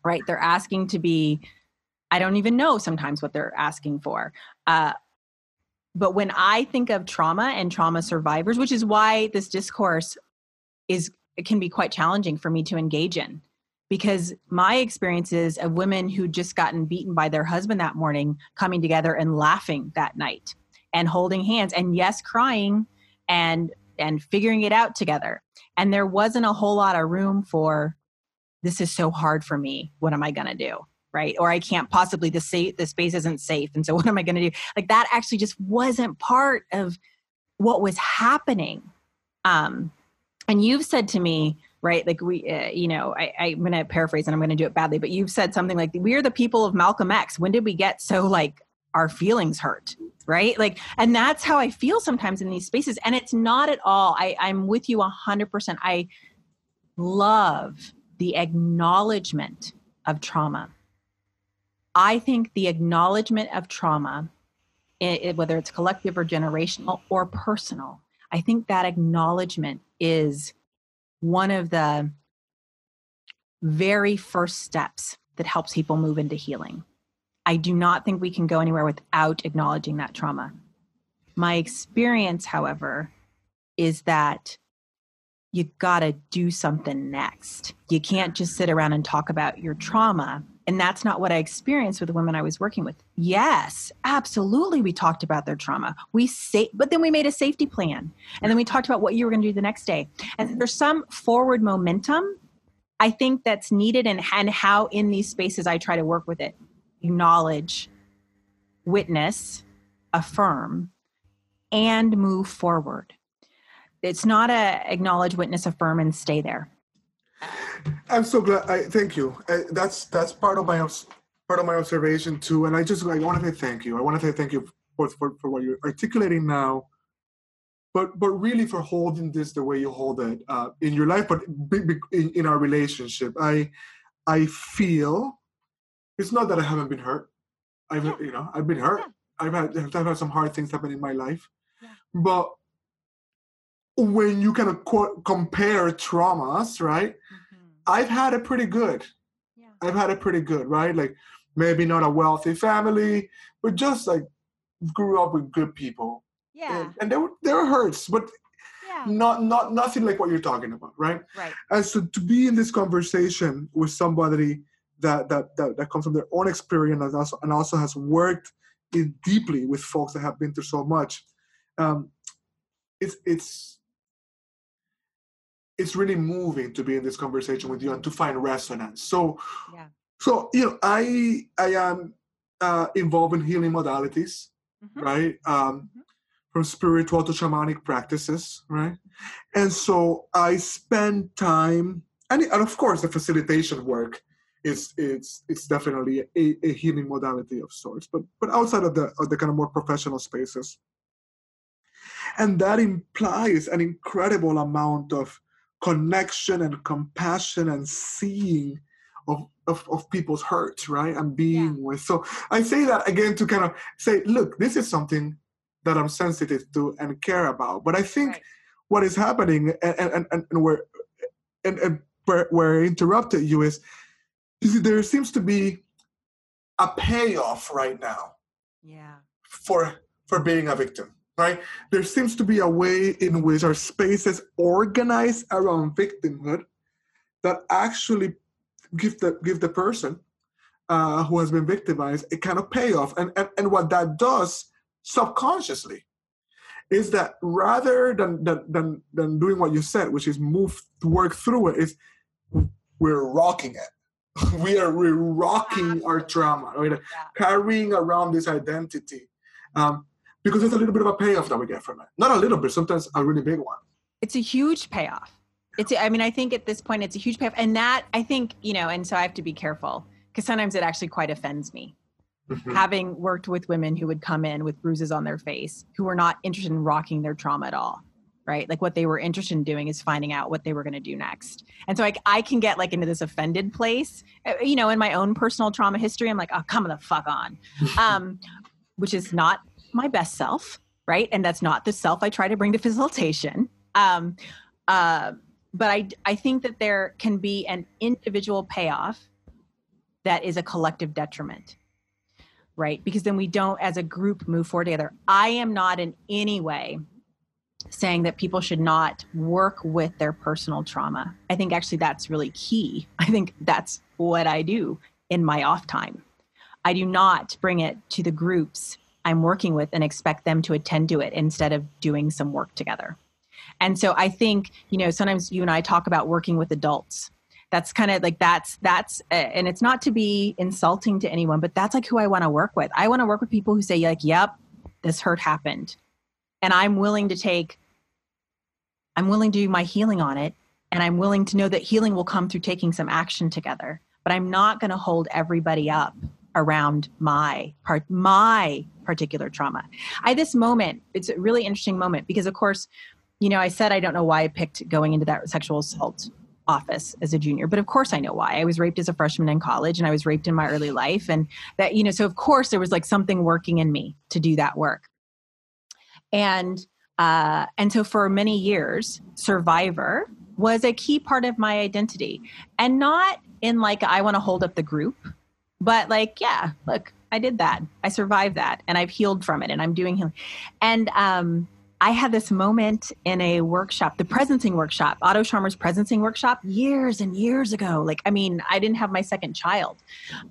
Right? They're asking to be I don't even know sometimes what they're asking for. Uh, but when I think of trauma and trauma survivors, which is why this discourse is can be quite challenging for me to engage in because my experiences of women who'd just gotten beaten by their husband that morning coming together and laughing that night and holding hands and yes crying and and figuring it out together. And there wasn't a whole lot of room for this is so hard for me. What am i going to do? Right? Or i can't possibly the, sa- the space isn't safe. And so what am i going to do? Like that actually just wasn't part of what was happening um and you've said to me right like we uh, you know I, i'm going to paraphrase and i'm going to do it badly but you've said something like we are the people of malcolm x. When did we get so like our feelings hurt? Right? Like and that's how i feel sometimes in these spaces and it's not at all i i'm with you 100% i love the acknowledgement of trauma. I think the acknowledgement of trauma it, whether it's collective or generational or personal i think that acknowledgement is one of the very first steps that helps people move into healing. I do not think we can go anywhere without acknowledging that trauma. My experience, however, is that you got to do something next. You can't just sit around and talk about your trauma and that's not what I experienced with the women I was working with. Yes, absolutely. We talked about their trauma. We say, but then we made a safety plan. And then we talked about what you were going to do the next day. And there's some forward momentum I think that's needed and, and how in these spaces I try to work with it. Acknowledge, witness, affirm, and move forward. It's not a acknowledge, witness, affirm, and stay there I'm so glad. I thank you. I, that's that's part of my part of my observation too. And I just I want to say thank you. I want to say thank you for, for for what you're articulating now, but but really for holding this the way you hold it uh, in your life, but in, in our relationship. I I feel it's not that I haven't been hurt. I've yeah. you know I've been hurt. Yeah. I've had I've had some hard things happen in my life, yeah. but when you kind of co- compare traumas, right? Mm-hmm. I've had it pretty good. Yeah. I've had it pretty good, right? Like maybe not a wealthy family, but just like grew up with good people. Yeah. And, and there were there were hurts, but yeah. not not nothing like what you're talking about, right? Right. And so to be in this conversation with somebody that that that, that comes from their own experience and also, and also has worked in deeply with folks that have been through so much, um, it's it's it's really moving to be in this conversation with you and to find resonance. So, yeah. so you know, I I am uh, involved in healing modalities, mm-hmm. right? Um, mm-hmm. From spiritual to shamanic practices, right? And so I spend time, and, and of course, the facilitation work is it's it's definitely a, a healing modality of sorts. But but outside of the of the kind of more professional spaces, and that implies an incredible amount of connection and compassion and seeing of, of, of people's hurts, right? And being yeah. with. So I say that again to kind of say, look, this is something that I'm sensitive to and care about. But I think right. what is happening and, and, and, and where and, and where, where I interrupted you is, is there seems to be a payoff right now. Yeah. For for being a victim right? There seems to be a way in which our spaces organize around victimhood that actually give the give the person uh, who has been victimized a kind of payoff. And, and and what that does subconsciously is that rather than than than, than doing what you said, which is move work through it, is we're rocking it. we are we're rocking our trauma, right? Yeah. Carrying around this identity. Um, because there's a little bit of a payoff that we get from it. Not a little bit, sometimes a really big one. It's a huge payoff. It's, I mean, I think at this point it's a huge payoff. And that, I think, you know, and so I have to be careful because sometimes it actually quite offends me. Mm-hmm. Having worked with women who would come in with bruises on their face, who were not interested in rocking their trauma at all right like what they were interested in doing is finding out what they were going to do next and so I, I can get like into this offended place uh, you know in my own personal trauma history i'm like oh come the fuck on um, which is not my best self. right? And that's not the self I try to bring to facilitation. Um, uh, but I, I think that there can be an individual payoff that is a collective detriment right because then we don't as a group move forward together i am not in any way saying that people should not work with their personal trauma i think actually that's really key i think that's what i do in my off time i do not bring it to the groups i'm working with and expect them to attend to it instead of doing some work together and so I think, you know, sometimes you and I talk about working with adults. That's kind of like that's that's and it's not to be insulting to anyone, but that's like who I want to work with. I want to work with people who say like, "Yep, this hurt happened." And I'm willing to take I'm willing to do my healing on it and I'm willing to know that healing will come through taking some action together. But I'm not going to hold everybody up around my part my particular trauma. I this moment, it's a really interesting moment because of course you know, I said I don't know why I picked going into that sexual assault office as a junior but of course i know why i was raped as a freshman in college and i was raped in my early life and that you know so of course there was like something working in me to do that work and uh and so for many years survivor was a key part of my identity and not in like i want to hold up the group but like yeah look i did that i survived that and i've healed from it and i'm doing healing and um I had this moment in a workshop, the presencing workshop, Otto Scharmer's presencing workshop, years and years ago. Like, I mean, I didn't have my second child.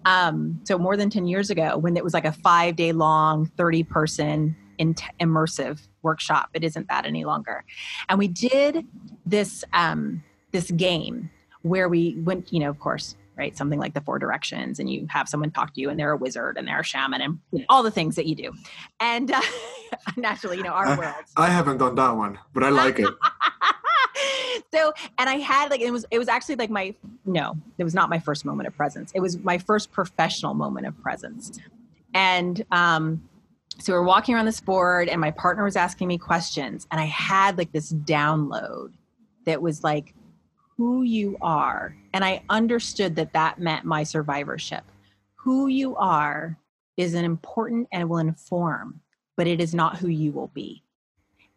Um, so, more than 10 years ago, when it was like a five day long, 30 person in- immersive workshop. It isn't that any longer. And we did this, um, this game where we went, you know, of course, right? Something like the four directions, and you have someone talk to you, and they're a wizard and they're a shaman, and you know, all the things that you do. And uh, naturally, you know, our world. I haven't done that one, but I like it. so, and I had like it was it was actually like my no, it was not my first moment of presence. It was my first professional moment of presence, and um. So we we're walking around this board, and my partner was asking me questions, and I had like this download that was like, who you are. And I understood that that meant my survivorship. Who you are is an important and will inform, but it is not who you will be.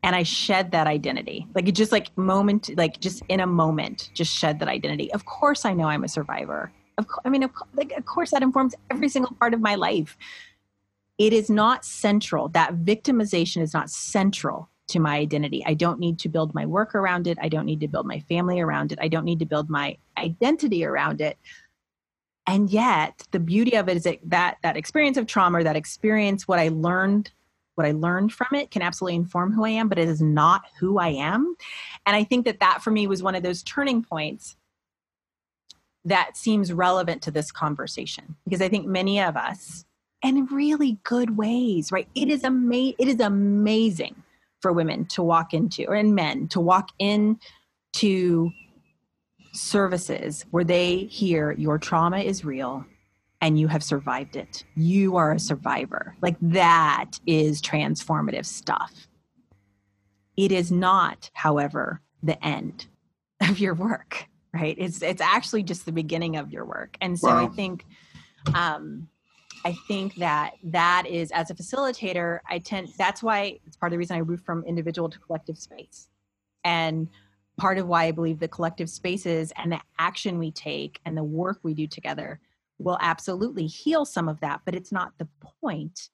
And I shed that identity. Like it just like moment, like just in a moment, just shed that identity. Of course I know I'm a survivor. Of course, I mean, of, like, of course that informs every single part of my life. It is not central. That victimization is not central to my identity. I don't need to build my work around it. I don't need to build my family around it. I don't need to build my identity around it. And yet, the beauty of it is that that, that experience of trauma, that experience, what I learned, what I learned from it can absolutely inform who I am, but it is not who I am. And I think that that for me was one of those turning points that seems relevant to this conversation because I think many of us, in really good ways, right? It is ama- It is amazing for women to walk into or in men to walk in to services where they hear your trauma is real and you have survived it. You are a survivor. Like that is transformative stuff. It is not, however, the end of your work, right? It's it's actually just the beginning of your work. And so wow. I think um I think that that is as a facilitator, I tend that's why it's part of the reason I move from individual to collective space. And part of why I believe the collective spaces and the action we take and the work we do together will absolutely heal some of that, but it's not the point.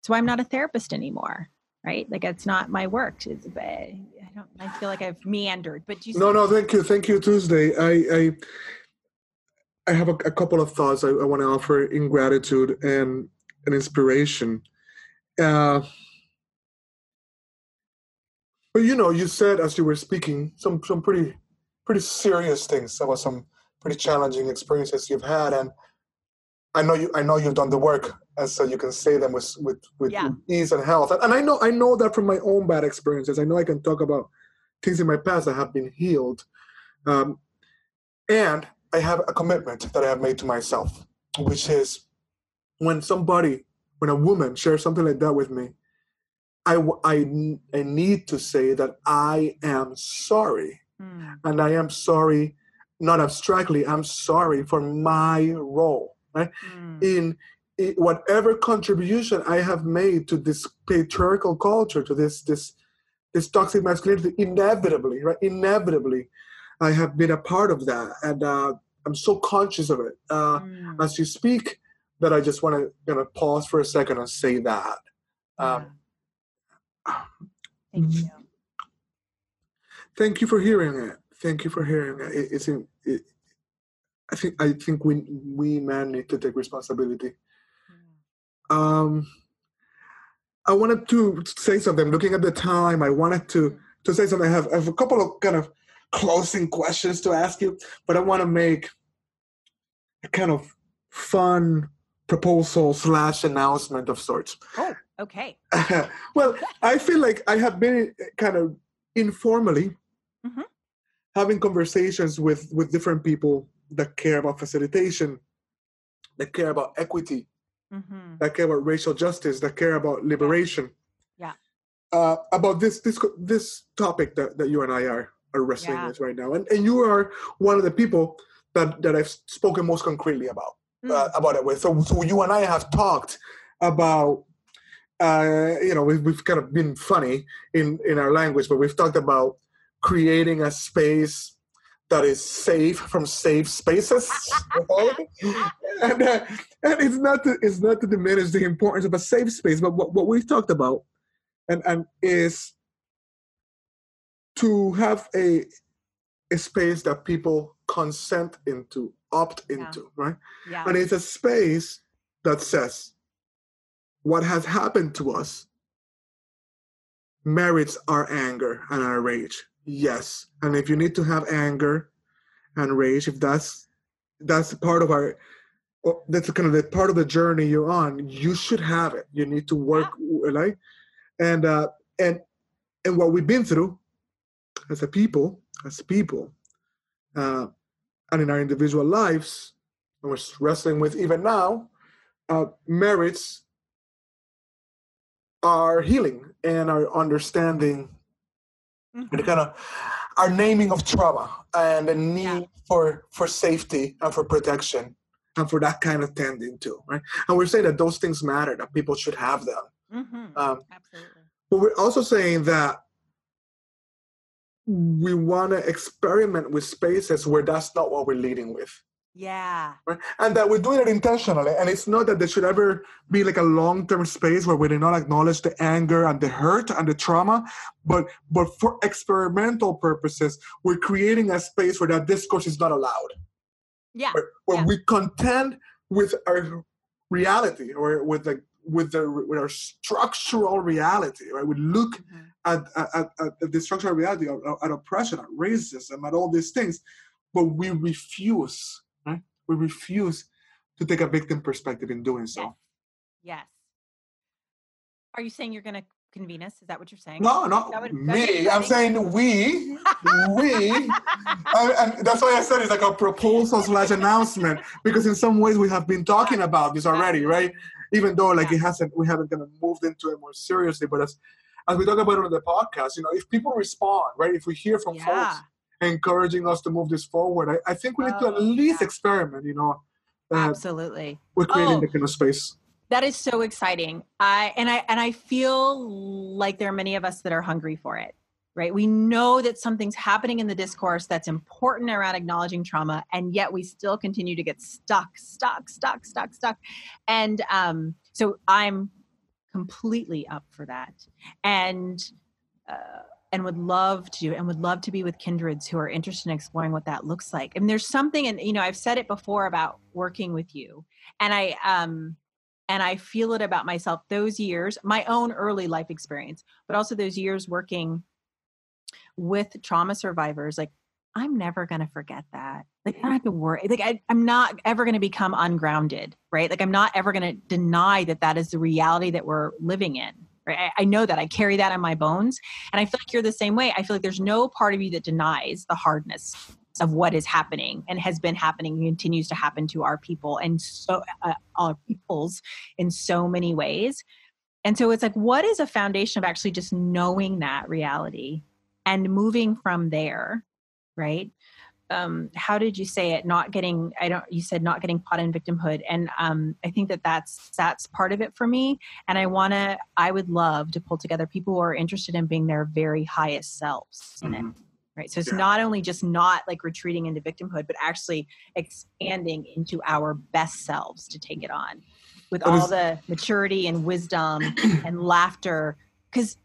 That's why I'm not a therapist anymore, right? Like it's not my work. It's, I don't. I feel like I've meandered, but you. No, no, thank you, thank you, Tuesday. I, I I have a, a couple of thoughts I, I want to offer in gratitude and an inspiration. Uh, but you know, you said as you were speaking some some pretty pretty serious things about some pretty challenging experiences you've had, and I know you I know you've done the work, and so you can say them with with, with, yeah. ease and health. And I know I know that from my own bad experiences. I know I can talk about things in my past that have been healed. Um, and I have a commitment that I have made to myself, which is when somebody, when a woman shares something like that with me, I, I, I need to say that I am sorry. Mm. And I am sorry, not abstractly, I'm sorry for my role right? Mm. in it, whatever contribution I have made to this patriarchal culture, to this this this toxic masculinity, inevitably, right? Inevitably, I have been a part of that, and uh, I'm so conscious of it uh, mm. as you speak that I just want to kind of pause for a second and say that. Um, Thank you. Thank you for hearing it. Thank you for hearing it. it it's it, I think I think we we men need to take responsibility. Um, I wanted to say something. Looking at the time, I wanted to to say something. I have, I have a couple of kind of closing questions to ask you, but I want to make a kind of fun proposal slash announcement of sorts. Oh, okay. well, I feel like I have been kind of informally mm-hmm. having conversations with with different people that care about facilitation, that care about equity, mm-hmm. that care about racial justice, that care about liberation. Yeah. Uh, about this this this topic that, that you and I are wrestling yeah. with right now, and and you are one of the people that that I've spoken most concretely about mm. uh, about it with. So so you and I have talked about. Uh, you know, we've, we've kind of been funny in, in our language, but we've talked about creating a space that is safe from safe spaces. and, uh, and it's not to, it's not to diminish the importance of a safe space, but what, what we've talked about and, and is to have a, a space that people consent into, opt into, yeah. right? Yeah. And it's a space that says what has happened to us merits our anger and our rage yes and if you need to have anger and rage if that's that's part of our that's kind of the part of the journey you're on you should have it you need to work yeah. like and uh and and what we've been through as a people as people uh and in our individual lives and we're wrestling with even now uh merits our healing and our understanding mm-hmm. and kind of our naming of trauma and the need yeah. for for safety and for protection and for that kind of tending to right and we're saying that those things matter that people should have them mm-hmm. um, absolutely but we're also saying that we want to experiment with spaces where that's not what we're leading with yeah. Right? And that we're doing it intentionally. And it's not that there should ever be like a long-term space where we do not acknowledge the anger and the hurt and the trauma, but but for experimental purposes, we're creating a space where that discourse is not allowed. Yeah. Where, where yeah. we contend with our reality or with the with the with our structural reality, right? We look mm-hmm. at, at, at, the structural reality, at, at oppression, at racism, at all these things, but we refuse right? we refuse to take a victim perspective in doing so. Yes. Are you saying you're going to convene us? Is that what you're saying? No, no, me. I'm saying we, we, and, and, that's why I said it's like a proposal slash announcement because in some ways we have been talking about this already, right? Even though like it hasn't, we haven't kind of moved into it more seriously. But as as we talk about it on the podcast, you know, if people respond, right? If we hear from yeah. folks encouraging us to move this forward. I, I think we need oh, to at least yeah. experiment, you know. Uh, Absolutely. With creating oh, the kind of space. That is so exciting. I and I and I feel like there are many of us that are hungry for it. Right? We know that something's happening in the discourse that's important around acknowledging trauma, and yet we still continue to get stuck, stuck, stuck, stuck, stuck. And um, so I'm completely up for that. And uh, and would love to and would love to be with kindreds who are interested in exploring what that looks like and there's something and you know i've said it before about working with you and i um and i feel it about myself those years my own early life experience but also those years working with trauma survivors like i'm never going to forget that like i don't have to worry like I, i'm not ever going to become ungrounded right like i'm not ever going to deny that that is the reality that we're living in right? I, I know that I carry that in my bones. And I feel like you're the same way. I feel like there's no part of you that denies the hardness of what is happening and has been happening and continues to happen to our people and so uh, our peoples in so many ways. And so it's like, what is a foundation of actually just knowing that reality and moving from there, right? um, how did you say it? Not getting, I don't, you said not getting caught in victimhood. And um, I think that that's, that's part of it for me. And I want to, I would love to pull together people who are interested in being their very highest selves mm-hmm. it. Right. So it's yeah. not only just not like retreating into victimhood, but actually expanding into our best selves to take it on with all the maturity and wisdom and laughter. Because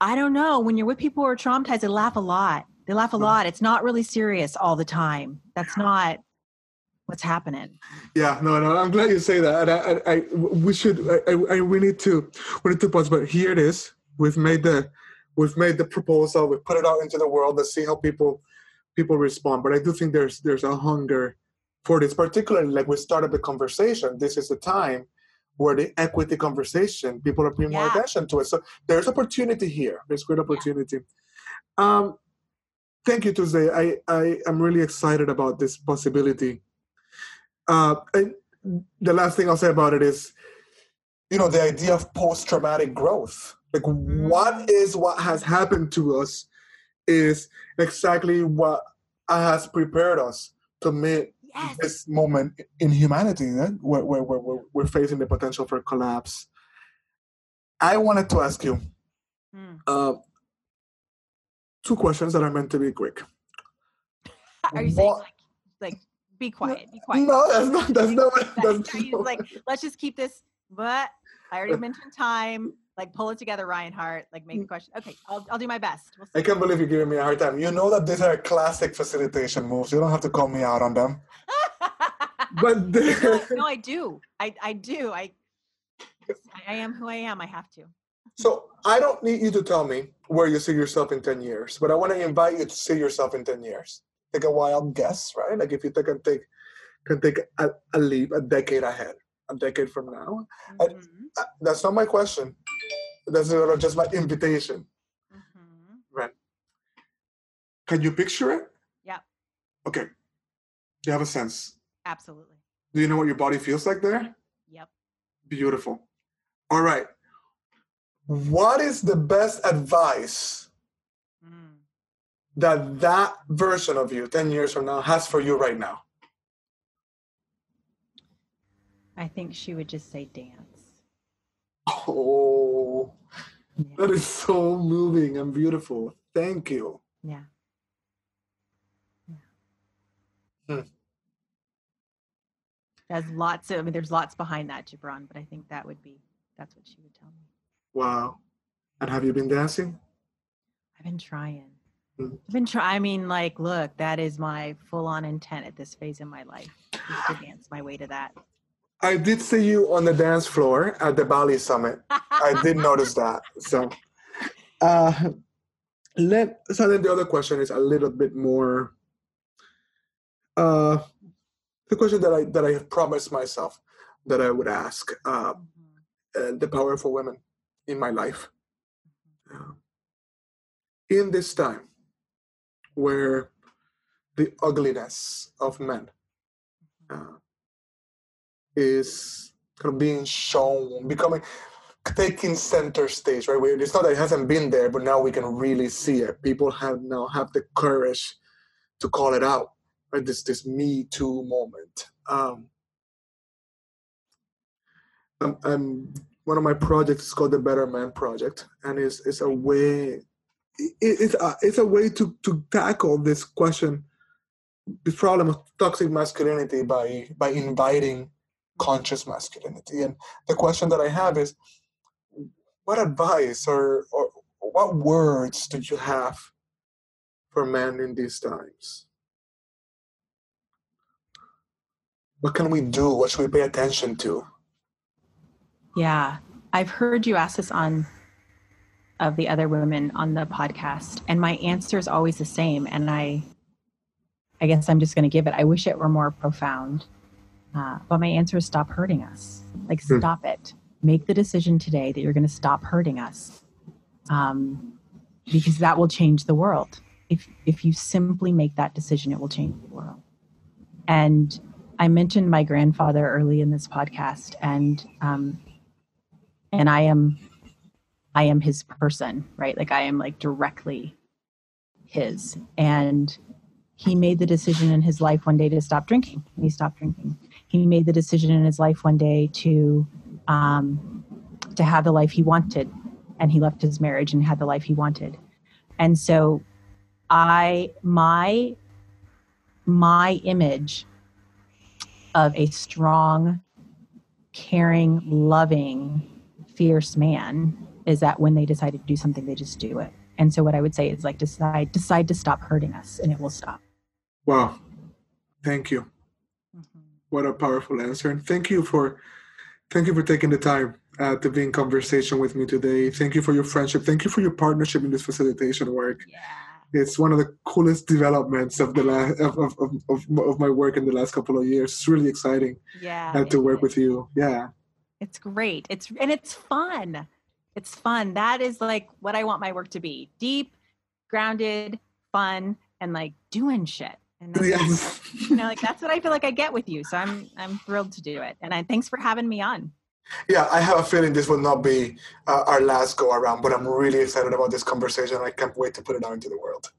I don't know, when you're with people who are traumatized, they laugh a lot they laugh a mm-hmm. lot. It's not really serious all the time. That's not what's happening. Yeah, no, no. I'm glad you say that. And I, I, I we should. I, I, we need to. We need to pause. But here it is. We've made the, we've made the proposal. We put it out into the world. Let's see how people, people respond. But I do think there's there's a hunger for this, particularly like we started the conversation. This is the time where the equity conversation people are paying yeah. more attention to it. So there's opportunity here. There's great opportunity. Yeah. Um, thank you, Tuesday. I, I am really excited about this possibility. Uh, and the last thing I'll say about it is, you know, the idea of post-traumatic growth. Like, what mm. is what has happened to us is exactly what has prepared us to meet yes. this moment in humanity eh? where, where, where, we're facing the potential for collapse. I wanted to ask you, mm. uh, two questions that are meant to be quick. Are you saying like, like be quiet, be quiet? No, that's not. That's not. That's, that's like let's just keep this. But I already mentioned time. Like pull it together, Ryan Hart. Like make the question. Okay, I'll I'll do my best. We'll I can't believe you're giving me a hard time. You know that these are classic facilitation moves. You don't have to call me out on them. but no, no, I do. I I do. I I am who I am. I have to. So I don't need you to tell me where you see yourself in 10 years, but I want to invite you to see yourself in 10 years. Take a wild guess, right? Like if you take, can take, can take a, a leap a decade ahead, a decade from now. Mm-hmm. I, I, that's not my question. That's just my invitation. Mm-hmm. Right. Can you picture it? Yeah. Okay. Do you have a sense? Absolutely. Do you know what your body feels like there? Yep. Beautiful. All right what is the best advice mm. that that version of you 10 years from now has for you right now i think she would just say dance oh yeah. That is so moving and beautiful thank you yeah, yeah. Hmm. There's lots of, I mean, there's lots behind that, Gibran, but I think that would be, that's what she would tell me. Wow. And have you been dancing? I've been trying. Mm-hmm. I've been trying. I mean, like, look, that is my full on intent at this phase in my life to dance my way to that. I did see you on the dance floor at the BALLE Summit. I did notice that. So, uh, let so then the other question is a little bit more. Uh, the question that I that I have promised myself that I would ask uh, mm-hmm. uh, the power for women in my life. Uh, in this time where the ugliness of men uh, is kind of being shown, becoming taking center stage, right? It's not that it hasn't been there, but now we can really see it. People have now have the courage to call it out, right? This this Me Too moment. Um, I'm, I'm one of my projects is called the Better Man Project, and it's it's a way it's a, it's a way to to tackle this question, this problem of toxic masculinity by by inviting conscious masculinity. And the question that I have is, what advice or or what words do you have for men in these times? What can we do? What should we pay attention to? Yeah. I've heard you ask this on of the other women on the podcast and my answer is always the same and I I guess I'm just going to give it. I wish it were more profound. Uh, but my answer is stop hurting us. Like hmm. stop it. Make the decision today that you're going to stop hurting us. Um, because that will change the world. If if you simply make that decision, it will change the world. And I mentioned my grandfather early in this podcast, and um, and i am i am his person right like i am like directly his and he made the decision in his life one day to stop drinking. And he stopped drinking. He made the decision in his life one day to um, to have the life he wanted, and he left his marriage and had the life he wanted. And so, I my my image of a strong, caring, loving, fierce man is that when they decide to do something, they just do it. And so what I would say is like decide decide to stop hurting us and it will stop. Wow. Thank you. What a powerful answer. And thank you for thank you for taking the time uh, to be in conversation with me today. Thank you for your friendship. Thank you for your partnership in this facilitation work. Yeah. It's one of the coolest developments of the last of, of, of, of, my work in the last couple of years. It's really exciting. Yeah. Uh, to work is. with you. Yeah. It's great. It's and it's fun. It's fun. That is like what I want my work to be. Deep, grounded, fun, and like doing shit. And that's, yes. you know, like that's what I feel like I get with you. So I'm I'm thrilled to do it. And I thanks for having me on. Yeah, I have a feeling this will not be uh, our last go around, but I'm really excited about this conversation. I can't wait to put it out into the world.